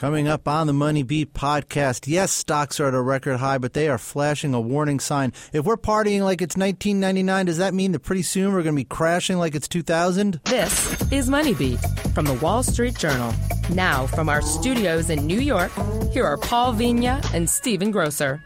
Coming up on the Money Beat podcast, yes, stocks are at a record high, but they are flashing a warning sign. If we're partying like it's 1999, does that mean that pretty soon we're going to be crashing like it's 2000? This is Money Beat from the Wall Street Journal. Now, from our studios in New York, here are Paul Vigna and Stephen Grocer.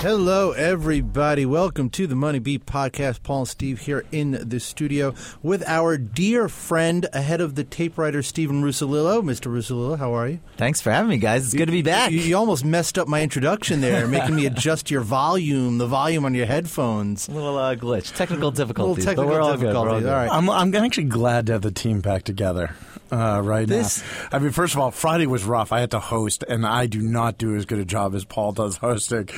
Hello, everybody. Welcome to the Money Beat podcast. Paul and Steve here in the studio with our dear friend, ahead of the tape writer, Stephen Russolillo. Mr. Russolillo, how are you? Thanks for having me, guys. It's good to be back. You, you almost messed up my introduction there, making me adjust your volume, the volume on your headphones. A little uh, glitch, technical difficulties. Little technical but we're all difficulties. All good. All right. I'm, I'm actually glad to have the team back together uh, right This- now. I mean, first of all, Friday was rough. I had to host, and I do not do as good a job as Paul does hosting.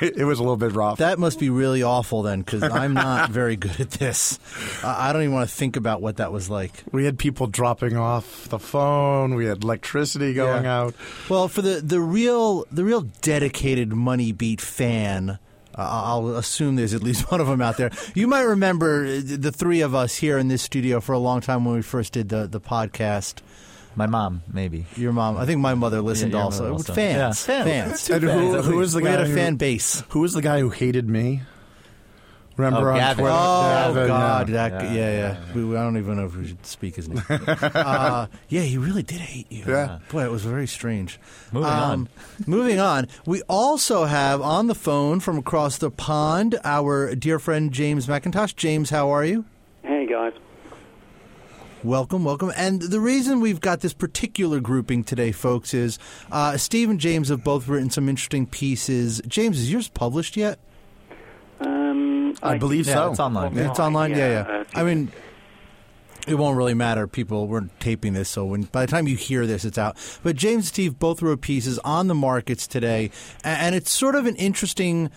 it, was a little bit rough. That must be really awful then, because I'm not very good at this. I don't even want to think about what that was like. we had people dropping off the phone. We had electricity going Yeah. out. Well, for the, the real the real dedicated Money Beat fan, I'll assume there's at least one of them out there. You might remember uh, the three of us here in this studio for a long time when we first did the the podcast. My mom, maybe. Your mom, I think my mother listened your also. mother also. Fans, Yeah. fans. And who, who was the we guy? had a who- fan base. Who was the guy who hated me? Remember Oh, on Gavin. Twitter? Oh Gavin, God, yeah. that yeah, yeah. We, we- I don't even know if we should speak his name. uh, yeah, he really did hate you. Yeah. boy, it was very strange. Um, Moving on. moving on. We also have on the phone from across the pond our dear friend James Mackintosh. James, how are you? Hey guys. Welcome, welcome. And the reason we've got this particular grouping today, folks, is uh, Steve and James have both written some interesting pieces. James, is yours published yet? I believe Yeah, so. it's online. It's online, yeah, yeah. uh, I mean, it won't really matter. People we're taping this, so when by the time you hear this, it's out. But James and Steve both wrote pieces on the markets today, and it's sort of an interesting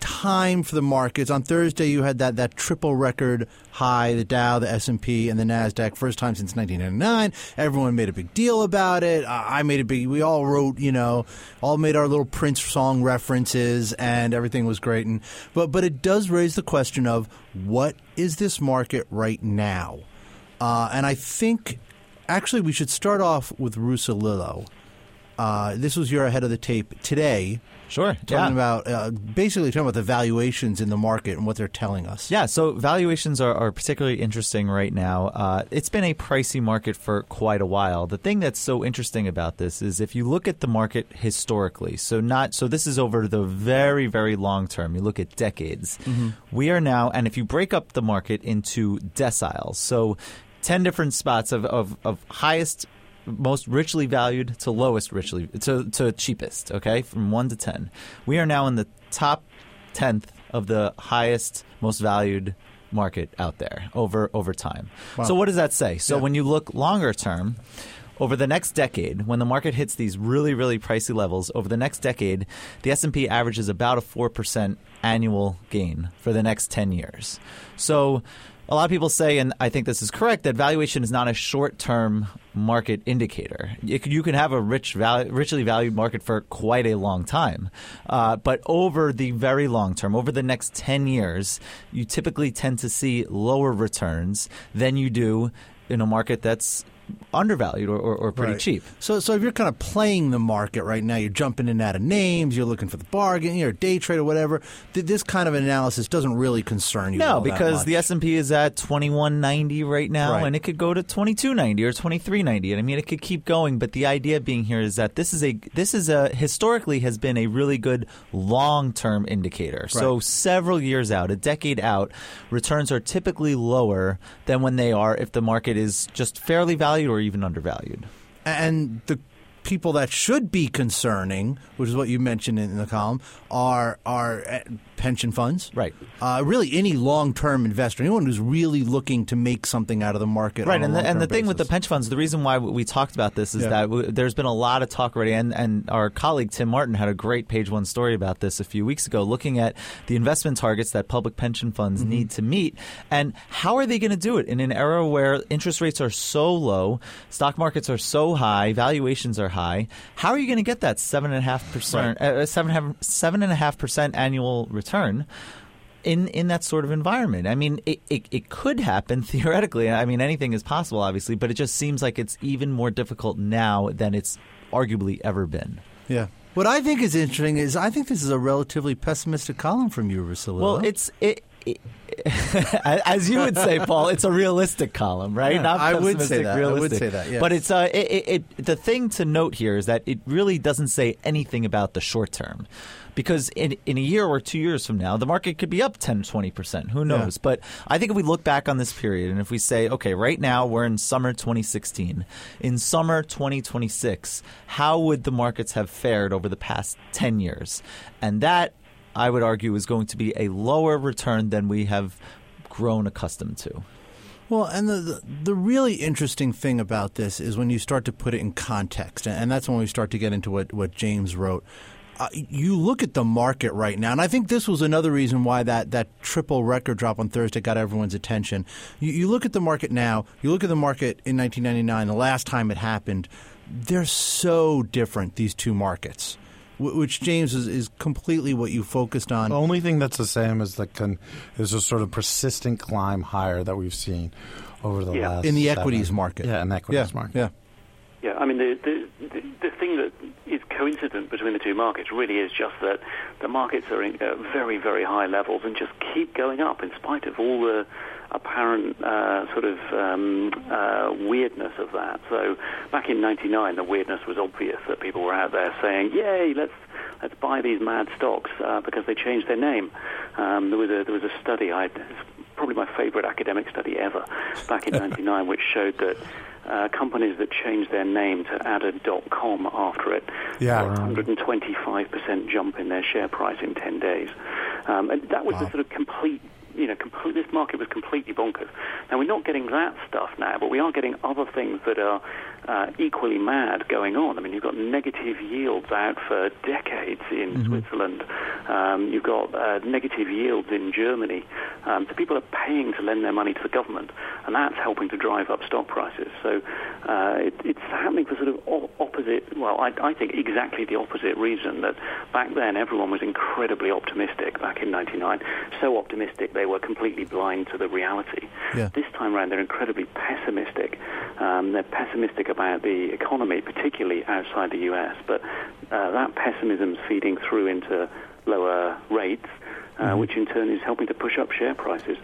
time for the markets. On Thursday, you had that that triple record high: the Dow, the S and the Nasdaq. First time since 1999. Everyone made a big deal about it. I made a big. We all wrote, you know, all made our little Prince song references, and everything was great. And but but it does raise the question of what is this market right now? Uh, and I think actually we should start off with Russolillo. Uh, this was your ahead of the tape today Sure. talking yeah. about uh, basically talking about the valuations in the market and what they're telling us. Yeah, so valuations are, are particularly interesting right now. Uh, it's been a pricey market for quite a while. The thing that's so interesting about this is if you look at the market historically, so not so this is over the very very long term. You look at decades. We are now, and if you break up the market into deciles, so ten different spots of of, of highest most richly valued to lowest richly to, to cheapest okay from 1 to 10 we are now in the top 10th of the highest most valued market out there over over time. So what does that say? So Yeah. when you look longer term over the next decade when the market hits these really really pricey levels over the next decade the s&p averages about a 4% annual gain for the next 10 years. So a lot of people say, and I think this is correct, that valuation is not a short-term market indicator. You can, have a rich, val- richly valued market for quite a long time, uh, but over the very long term, over the next ten years, you typically tend to see lower returns than you do in a market that's undervalued or, or, or pretty Right. cheap. So, so if you're kind of playing the market right now, you're jumping in and out of names, you're looking for the bargain, you're a day trader, whatever. th- This kind of analysis doesn't really concern you. No, because the. S and P is at twenty one ninety right now, Right. and it could go to twenty two ninety or twenty three ninety. And I mean, it could keep going. But the idea being here is that this is a this is a historically has been a really good long term indicator. So several years out, a decade out, returns are typically lower than when they are if the market is just fairly valued or even undervalued. and the people that should be concerning, which is what you mentioned in the column, are are uh, pension funds, Right. Uh, really, any long term investor, anyone who's really looking to make something out of the market, Right, and the, and the long-term thing with the pension funds, the reason why we talked about this is Yeah. that w- there's been a lot of talk already, and, and our colleague Tim Martin had a great page one story about this a few weeks ago, looking at the investment targets that public pension funds Mm-hmm. need to meet, and how are they going to do it in an era where interest rates are so low, stock markets are so high, valuations are high. How are you going to get that seven and a half percent, uh, seven and a half- seven and a half percent annual return? in in that sort of environment. I mean, it, it, it could happen theoretically. I mean, anything is possible, obviously, but it just seems like it's even more difficult now than it's arguably ever been. Yeah. What I think is interesting is I think this is a relatively pessimistic column from you, Russillo. Well, it's it, it as you would say, Paul. It's a realistic column, right? Yeah, Not I would say that. I would Realistic. say that. But it's uh, it, it, it, the thing to note here is that it really doesn't say anything about the short term. Because in, in a year or two years from now, the market could be up 10, 20%. Who knows? Yeah. But I think if we look back on this period and if we say, okay, right now we're in summer 2016, in summer 2026, how would the markets have fared over the past 10 years? And that, I would argue, is going to be a lower return than we have grown accustomed to. Well, and the, the the really interesting thing about this is when you start to put it in context, and that's when we start to get into what, what James wrote. Uh, you look at the market right now, and I think this was another reason why that, that triple record drop on Thursday got everyone's attention. You, you look at the market now, you look at the market in 1999, the last time it happened, they're so different, these two markets, which, James, is, is completely what you focused on. The only thing that's the same is the con- is a sort of persistent climb higher that we've seen over the Yeah. last in the seven- equities market. Yeah, in the equities yeah, market. Yeah. Yeah, I mean, the, the, the, the thing that is coincident between the two markets really is just that the markets are in uh, very, very high levels and just keep going up in spite of all the apparent uh, sort of um, uh, weirdness of that. So back in '99, the weirdness was obvious that people were out there saying, "Yay, let's let's buy these mad stocks uh, because they changed their name." Um, there was a there was a study I. Probably my favorite academic study ever back in 99 which showed that uh, companies that changed their name to add a .com after it Yeah, saw a remember. 125% jump in their share price in 10 days. Um, and that was the sort of complete you know, complete, this market was completely bonkers. Now, we're not getting that stuff now, but we are getting other things that are uh, equally mad going on. I mean, you've got negative yields out for decades in Switzerland. Um, you've got uh, negative yields in Germany. Um, so people are paying to lend their money to the government, and that's helping to drive up stock prices. So uh, it, it's happening for sort of o- opposite, well, I, I think exactly the opposite reason that back then everyone was incredibly optimistic back in 99. So optimistic they were completely blind to the reality. Yeah. This time around, they're incredibly pessimistic. Um, they're pessimistic about the economy, particularly outside the U.S., but uh, that pessimism's feeding through into lower rates. Uh, which in turn is helping to push up share prices.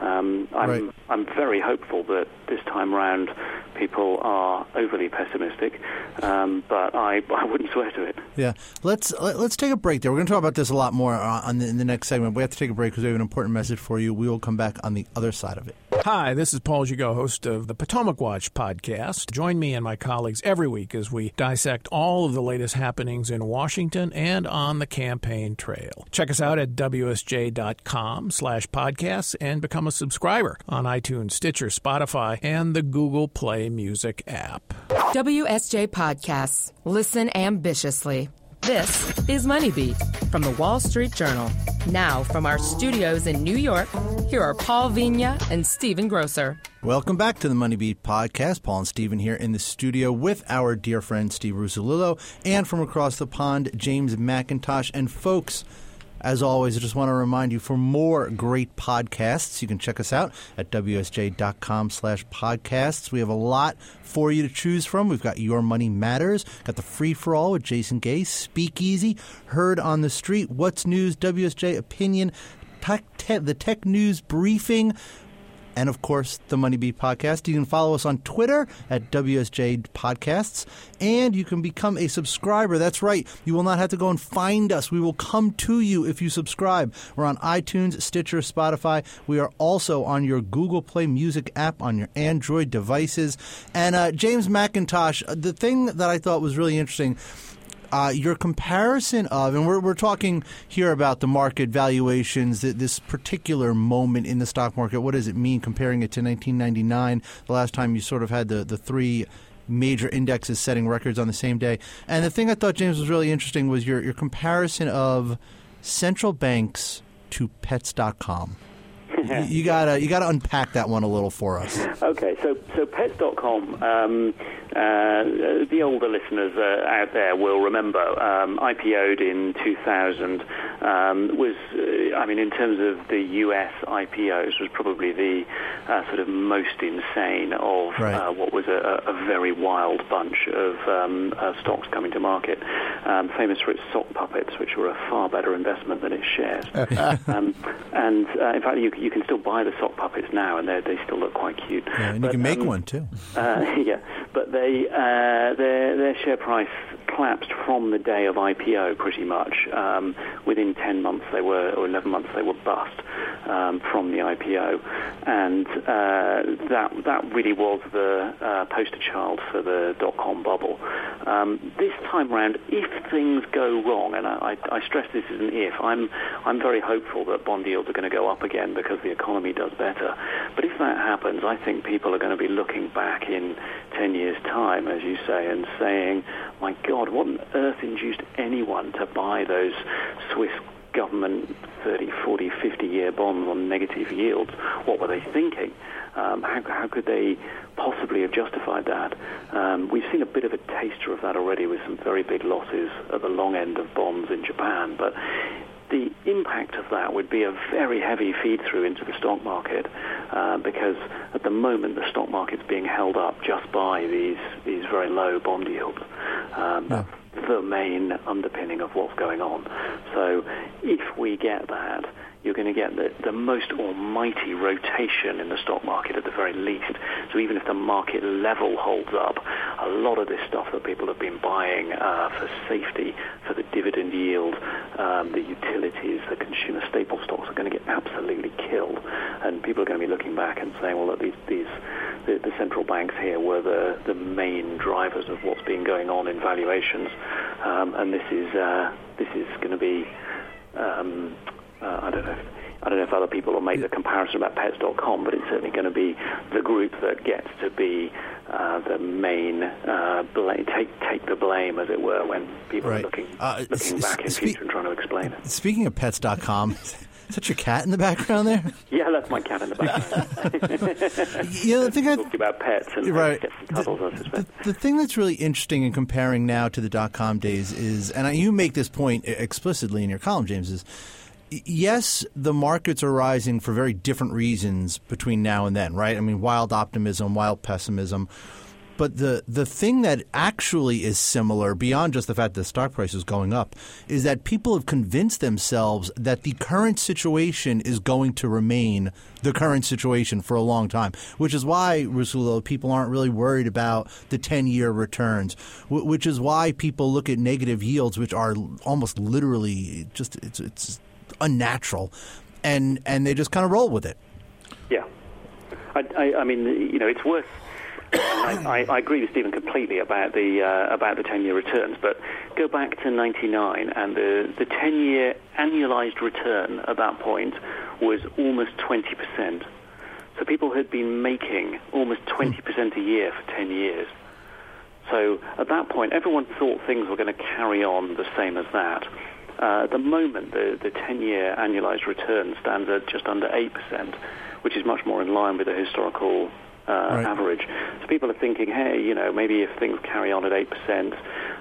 Um, I'm, Right. I'm very hopeful that this time round people are overly pessimistic, um, but I, I wouldn't swear to it. Yeah, let's let, let's take a break there. We're going to talk about this a lot more uh, on the, in the next segment. We have to take a break because we have an important message for you. We will come back on the other side of it. Hi, this is Paul Gigot, host of the Potomac Watch podcast. Join me and my colleagues every week as we dissect all of the latest happenings in Washington and on the campaign trail. Check us out at wsj.com slash podcasts and become a subscriber on iTunes, Stitcher, Spotify, and the Google Play Music app. WSJ Podcasts. Listen ambitiously. This is Money Beat from the Wall Street Journal. Now, from our studios in New York, here are Paul Vigna and Stephen Grocer. Welcome back to the Money Beat podcast. Paul and Stephen here in the studio with our dear friend Steve Russolillo and from across the pond, James Mackintosh. And folks, as always, I just want to remind you for more great podcasts, you can check us out at wsj.com slash podcasts. We have a lot for you to choose from. We've got Your Money Matters, got the Free for All with Jason Gay, Speakeasy, Heard on the Street, What's News, WSJ Opinion, tech, te- the Tech News Briefing, and of course the Money podcast. You can follow us on Twitter at WSJ Podcasts, and you can become a subscriber. That's right. You will not have to go and find us. We will come to you if you subscribe. We're on iTunes, Stitcher, Spotify. We are also on your Google Play Music app on your Android devices. And uh, James Mackintosh, uh, the thing that I thought was really interesting uh, your comparison of, and we're, we're talking here about the market valuations, th- this particular moment in the stock market. What does it mean comparing it to 1999, the last time you sort of had the, the three major indexes setting records on the same day? And the thing I thought, James, was really interesting was your, your comparison of central banks to pets.com. you gotta you gotta unpack that one a little for us. Okay, so so pets.com. Um, uh, the older listeners uh, out there will remember um, IPO'd in 2000. Um, was uh, I mean, in terms of the U.S. IPOs, was probably the uh, sort of most insane of Right. uh, what was a, a very wild bunch of um, uh, stocks coming to market. Um, famous for its sock puppets, which were a far better investment than its shares. um, and uh, in fact, you, you can still buy the sock puppets now, and they they still look quite cute. Yeah, and you can make um, one too. uh, yeah, but they uh, their their share price collapsed from the day of IPO pretty much. Um, within 10 months they were, or 11 months they were bust um, from the IPO, and uh, that that really was the uh, poster child for the dot com bubble. Um, this time round, if things go wrong, and I, I, I stress this is an if, I'm I'm very hopeful that bond yields are going to go up again because the economy does better. But if that happens, I think people are going to be looking back in 10 years' time, as you say, and saying, my God, what on earth induced anyone to buy those Swiss government 30, 40, 50 year bonds on negative yields? What were they thinking? Um, how, how could they possibly have justified that? Um, we've seen a bit of a taster of that already with some very big losses at the long end of bonds in Japan, but the impact of that would be a very heavy feed through into the stock market uh, because at the moment the stock market's being held up just by these these very low bond yields. Um, Yeah. The main underpinning of what's going on. So if we get that, you're going to get the, the most almighty rotation in the stock market at the very least. So even if the market level holds up, a lot of this stuff that people have been buying uh, for safety, for the dividend yield, um, the utilities, the consumer staple stocks are going to get absolutely killed. And people are going to be looking back and saying, well, look, these, these the, the central banks here were the, the main drivers of what's been going on in valuations. Um, and this is, uh, this is going to be um, uh, I don't know. If, I don't know if other people will make the comparison about Pets.com, but it's certainly going to be the group that gets to be uh, the main uh, bla- take take the blame, as it were, when people Right. are looking Uh, looking s- back in s- future and trying to explain it. Speaking of pets.com, is that your cat in the background there? Yeah, that's my cat in the background. You know, the thing I, Talking about pets and Right. get some cuddles, the, suspect. the thing that's really interesting in comparing now to the dot com days is, and I, you make this point explicitly in your column, James, is yes, the markets are rising for very different reasons between now and then, right? I mean, wild optimism, wild pessimism. But the, the thing that actually is similar, beyond just the fact that the stock price is going up, is that people have convinced themselves that the current situation is going to remain the current situation for a long time, which is why, Rusulo, people aren't really worried about the 10 year returns, which is why people look at negative yields, which are almost literally just it's, it's unnatural, and, and they just kind of roll with it. Yeah, I, I, I mean, you know, it's worth. I, I, agree with Stephen completely about the uh, about the ten-year returns, but go back to '99 and the the ten-year annualized return at that point was almost 20 percent. So people had been making almost 20 percent a year for 10 years. So at that point, everyone thought things were going to carry on the same as that. Uh, at the moment, the, the 10-year annualized return stands at just under 8%, which is much more in line with the historical uh, Right. average. So people are thinking, hey, you know, maybe if things carry on at 8%,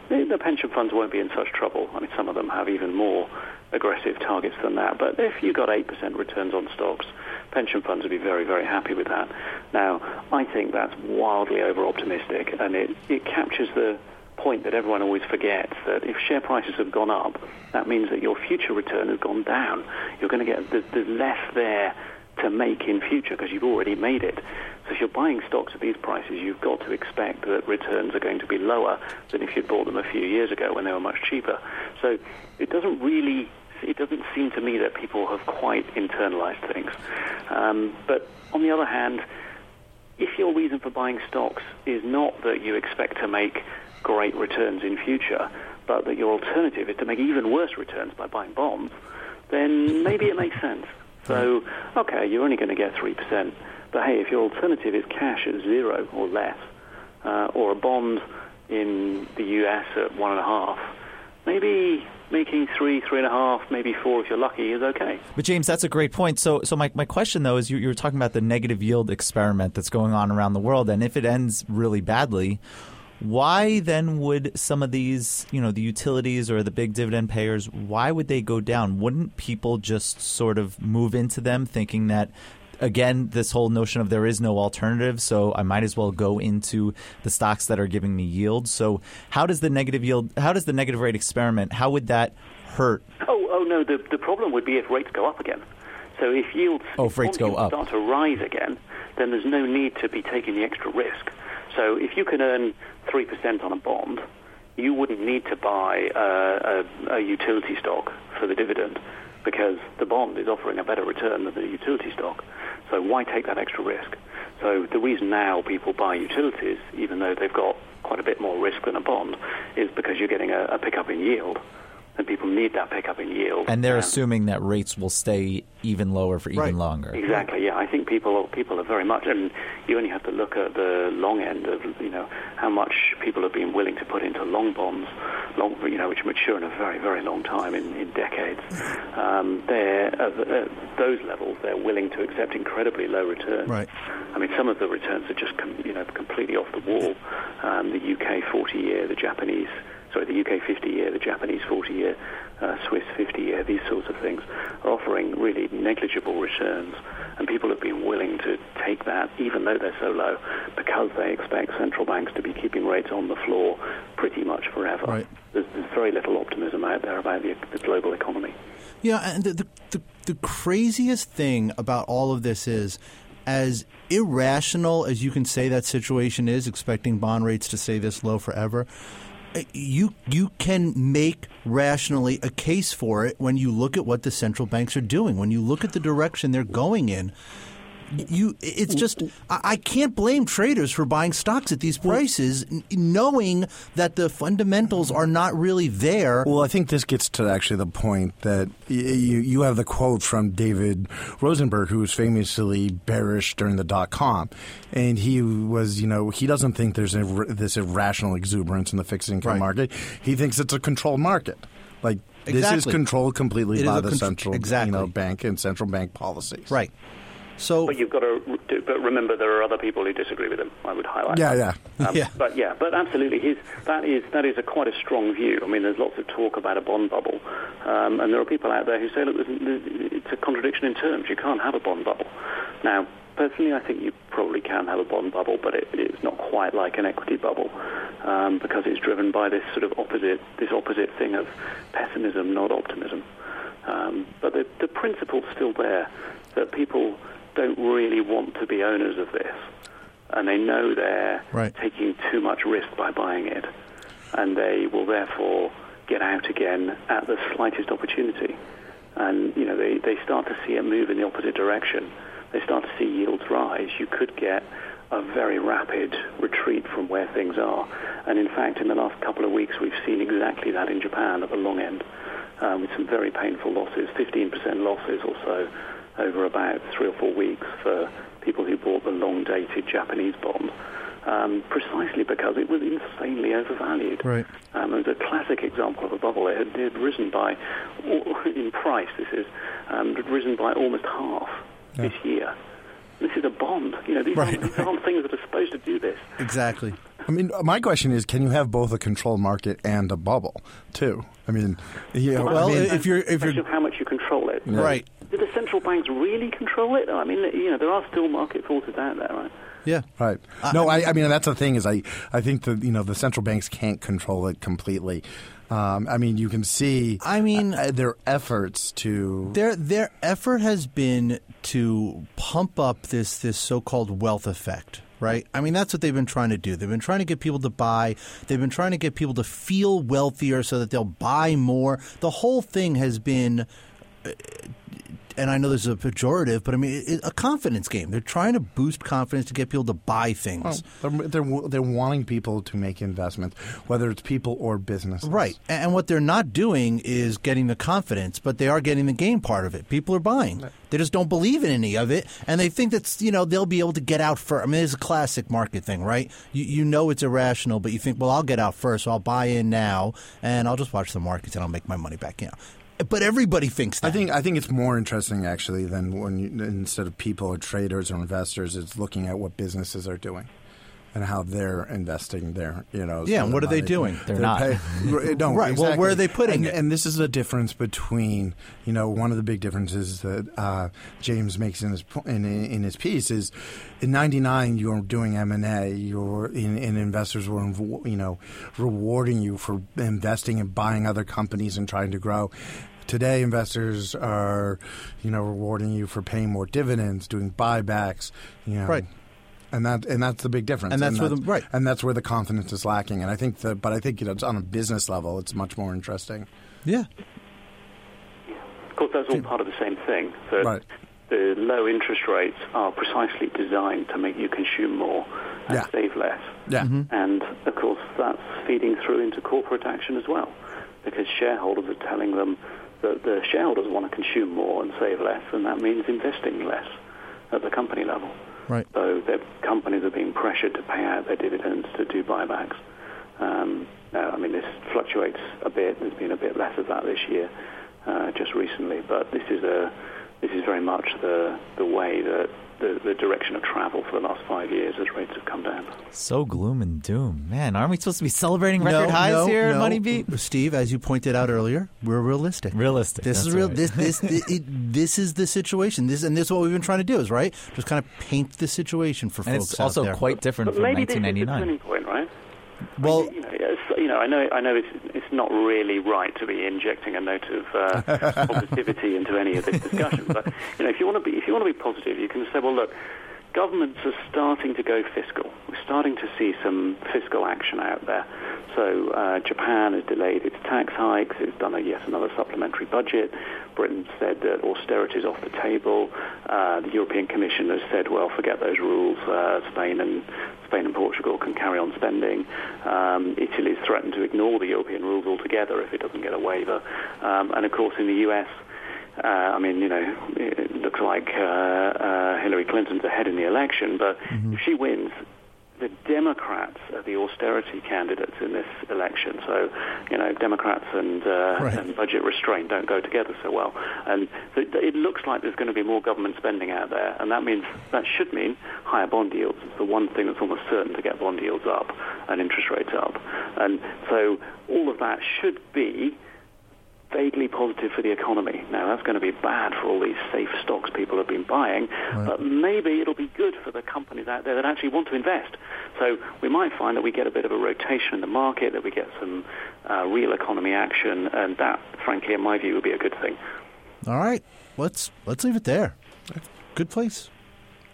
the, the pension funds won't be in such trouble. I mean, some of them have even more aggressive targets than that. But if you got 8% returns on stocks, pension funds would be very, very happy with that. Now, I think that's wildly over-optimistic, and it, it captures the point that everyone always forgets, that if share prices have gone up, that means that your future return has gone down. You're going to get, there's less there to make in future because you've already made it. So if you're buying stocks at these prices, you've got to expect that returns are going to be lower than if you'd bought them a few years ago when they were much cheaper. So it doesn't really, it doesn't seem to me that people have quite internalized things. Um, but on the other hand, if your reason for buying stocks is not that you expect to make great returns in future, but that your alternative is to make even worse returns by buying bonds, then maybe it makes sense. So, okay, you're only going to get 3%, but hey, if your alternative is cash at zero or less, uh, or a bond in the US at one and a half, maybe making three, three and a half, maybe four if you're lucky is okay. But James, that's a great point. So, so my, my question though is you, you were talking about the negative yield experiment that's going on around the world, and if it ends really badly, why then would some of these, you know, the utilities or the big dividend payers, why would they go down? Wouldn't people just sort of move into them thinking that again, this whole notion of there is no alternative, so I might as well go into the stocks that are giving me yield. So, how does the negative yield, how does the negative rate experiment, how would that hurt? Oh, oh no, the, the problem would be if rates go up again. So if yields, oh, if rates go up. start to rise again, then there's no need to be taking the extra risk. So if you can earn 3% on a bond, you wouldn't need to buy a, a, a utility stock for the dividend because the bond is offering a better return than the utility stock. So why take that extra risk? So the reason now people buy utilities, even though they've got quite a bit more risk than a bond, is because you're getting a, a pickup in yield and people need that pickup in yield. And they're assuming that rates will stay even lower for even Right. longer. Exactly. Yeah, I think people people are very much, and you only have to look at the long end of you know how much people have been willing to put into long bonds, long you know which mature in a very very long time in, in decades. Um, they're at, the- at those levels they're willing to accept incredibly low returns. Right. I mean, some of the returns are just com- you know completely off the wall. Um, the UK 40-year, the Japanese, sorry, the UK 50-year, the Japanese 40-year, uh, Swiss 50-year, these sorts of things are offering really negligible returns, and people have been willing to take that, even though they're so low, because they expect central banks to be keeping rates on the floor pretty much forever. Right. There's, there's very little optimism out there about the, the global economy. Yeah, and the, the, the, the craziest thing about all of this is, as irrational as you can say that situation is, expecting bond rates to stay this low forever, you you can make rationally a case for it when you look at what the central banks are doing, when you look at the direction they're going in. You, it's just I, can't blame traders for buying stocks at these prices, knowing that the fundamentals are not really there. Well, I think this gets to actually the point that you you have the quote from David Rosenberg, who was famously bearish during the dot com, and he was, you know, he doesn't think there's a, this irrational exuberance in the fixed income Right. market. He thinks it's a controlled market. Like this is controlled completely It by the contr- central, exactly. you know, bank and central bank policies. Right. So But you've got to, but remember there are other people who disagree with him. I would highlight. Yeah, that. yeah. Um, Yeah. But yeah, but absolutely, his, that is that is a quite a strong view. I mean, there's lots of talk about a bond bubble, um, and there are people out there who say, look, it's a contradiction in terms. You can't have a bond bubble. Now, personally, I think you probably can have a bond bubble, but it, it's not quite like an equity bubble um, because it's driven by this sort of opposite this opposite thing of pessimism, not optimism. Um, but the, the principle's still there that people don't really want to be owners of this, and they know they're Right. taking too much risk by buying it, and they will therefore get out again at the slightest opportunity. And you know they, they start to see it move in the opposite direction. They start to see yields rise. You could get a very rapid retreat from where things are. And in fact, in the last couple of weeks, we've seen exactly that in Japan at the long end, um, with some very painful losses, 15% losses or so over about three or four weeks for people who bought the long-dated Japanese bond, um, precisely because it was insanely overvalued. Right. Um, it was a classic example of a bubble. It had, it had risen by, in price, this is, um, had risen by almost half this year. This is a bond. You know, these, Right. aren't, these aren't things that are supposed to do this. exactly. I mean, my question is, can you have both a controlled market and a bubble too? I mean, you know, Well, I mean, if you're if you're how much you control it. right, Do the central banks really control it? I mean, you know, there are still market forces out there, right? yeah, Right. No, I, I mean that's the thing is I, I think that you know the central banks can't control it completely. Um, I mean you can see. I mean- uh, their efforts to. their their effort has been to pump up this this so-called wealth effect right i mean that's what they've been trying to do they've been trying to get people to buy they've been trying to get people to feel wealthier so that they'll buy more the whole thing has been uh, and I know this is a pejorative, but I mean it, a confidence game. They're trying to boost confidence to get people to buy things. Well, they're, they're they're wanting people to make investments, whether it's people or businesses. Right. And what they're not doing is getting the confidence, but they are getting the game part of it. People are buying. They just don't believe in any of it, and they think that's you know they'll be able to get out first. I mean, it's a classic market thing, right? You you know it's irrational, but you think, well, I'll get out first, so I'll buy in now, and I'll just watch the markets and I'll make my money back. You know, but everybody thinks that. I think I think it's more interesting actually than when you, instead of people or traders or investors, it's looking at what businesses are doing and how they're investing their you know. Yeah, and what are they doing? They're not. pay- no, Right, well, where exactly. are they putting and, it? And this is the difference between you know one of the big differences that uh, James makes in his in, in his piece is in '99 you were doing M and A, you're and, and investors were you know rewarding you for investing and buying other companies and trying to grow. Today, investors are, you know, rewarding you for paying more dividends, doing buybacks, you know, Right. and that and that's the big difference. And that's where the- right. and that's where the confidence is lacking. And I think that, but I think you know, it's on a business level, it's much more interesting. yeah. Of course, that's all part of the same thing. That Right. the low interest rates are precisely designed to make you consume more and Yeah. save less. Yeah, mm-hmm. And of course, that's feeding through into corporate action as well, because shareholders are telling them that the shareholders want to consume more and save less, and that means investing less at the company level. Right. So their companies are being pressured to pay out their dividends to do buybacks. Um, now, I mean, this fluctuates a bit. There's been a bit less of that this year, uh, just recently. But this is a this is very much the the way that the, the direction of travel for the last five years as rates have come down. So gloom and doom, man. Aren't we supposed to be celebrating record no, highs no, here at no. Money Beat? Steve, as you pointed out earlier, we're realistic. Realistic. This is real. right. This this it, it- this is the situation. This and this is what we've been trying to do is right. Just kind of paint the situation for and folks it's out also there. quite different But from maybe this is the 1999. turning point, right? well. you know, you know, I know, I know, it's it's not really right to be injecting a note of uh, positivity into any of this discussion. But you know, if you want to be, if you want to be positive, you can say, well, look, governments are starting to go fiscal. We're starting to see some fiscal action out there. So uh, Japan has delayed its tax hikes. It's done a yes another supplementary budget. Britain said that austerity is off the table. Uh, the European Commission has said, well, forget those rules. Uh, Spain and Spain and Portugal can carry on spending. Um, Italy's threatened to ignore the European rules altogether if it doesn't get a waiver. Um, and of course, in the US, uh, I mean, you know, it looks like uh, uh, Hillary Clinton's ahead in the election, but if she wins, the Democrats are the austerity candidates in this election. So, you know, Democrats and, uh, Right. and budget restraint don't go together so well. And so it looks like there's going to be more government spending out there, and that means that should mean higher bond yields. It's the one thing that's almost certain to get bond yields up and interest rates up. And so all of that should be vaguely positive for the economy. Now, that's going to be bad for all these safe stocks people have been buying, but maybe it'll be good for the companies out there that actually want to invest. So we might find that we get a bit of a rotation in the market, that we get some uh, real economy action, and that, frankly, in my view, would be a good thing. all right. Let's let's leave it there. Good place.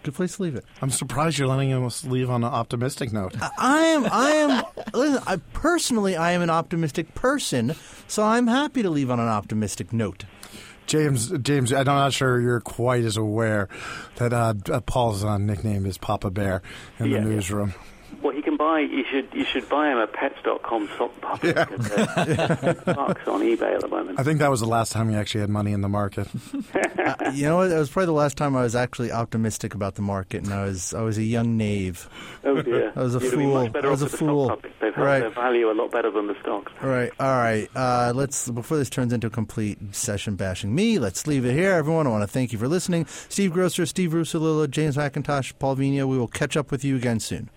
Good place to leave it. I'm surprised you're letting us leave on an optimistic note. I am. I am. listen, I personally, I am an optimistic person, so I'm happy to leave on an optimistic note. James, James, I'm not sure you're quite as aware that uh, uh, Paul's uh, nickname is Papa Bear in Yeah, the yeah. newsroom. Well, he can buy. You should. You should buy him a Pets.com sock puppet. because they're bucks on eBay at the moment. I think that was the last time he actually had money in the market. Uh, you know, it was probably the last time I was actually optimistic about the market, and I was I was a young knave. Oh dear! I was a You'd fool. I was a with the fool. They've held Right. their value a lot better than the stocks. All right, all right. Uh, let's before this turns into a complete session bashing me. Let's leave it here, everyone. I want to thank you for listening. Steve Grocer, Steve Russolillo, James Mackintosh, Paul Vigna. We will catch up with you again soon.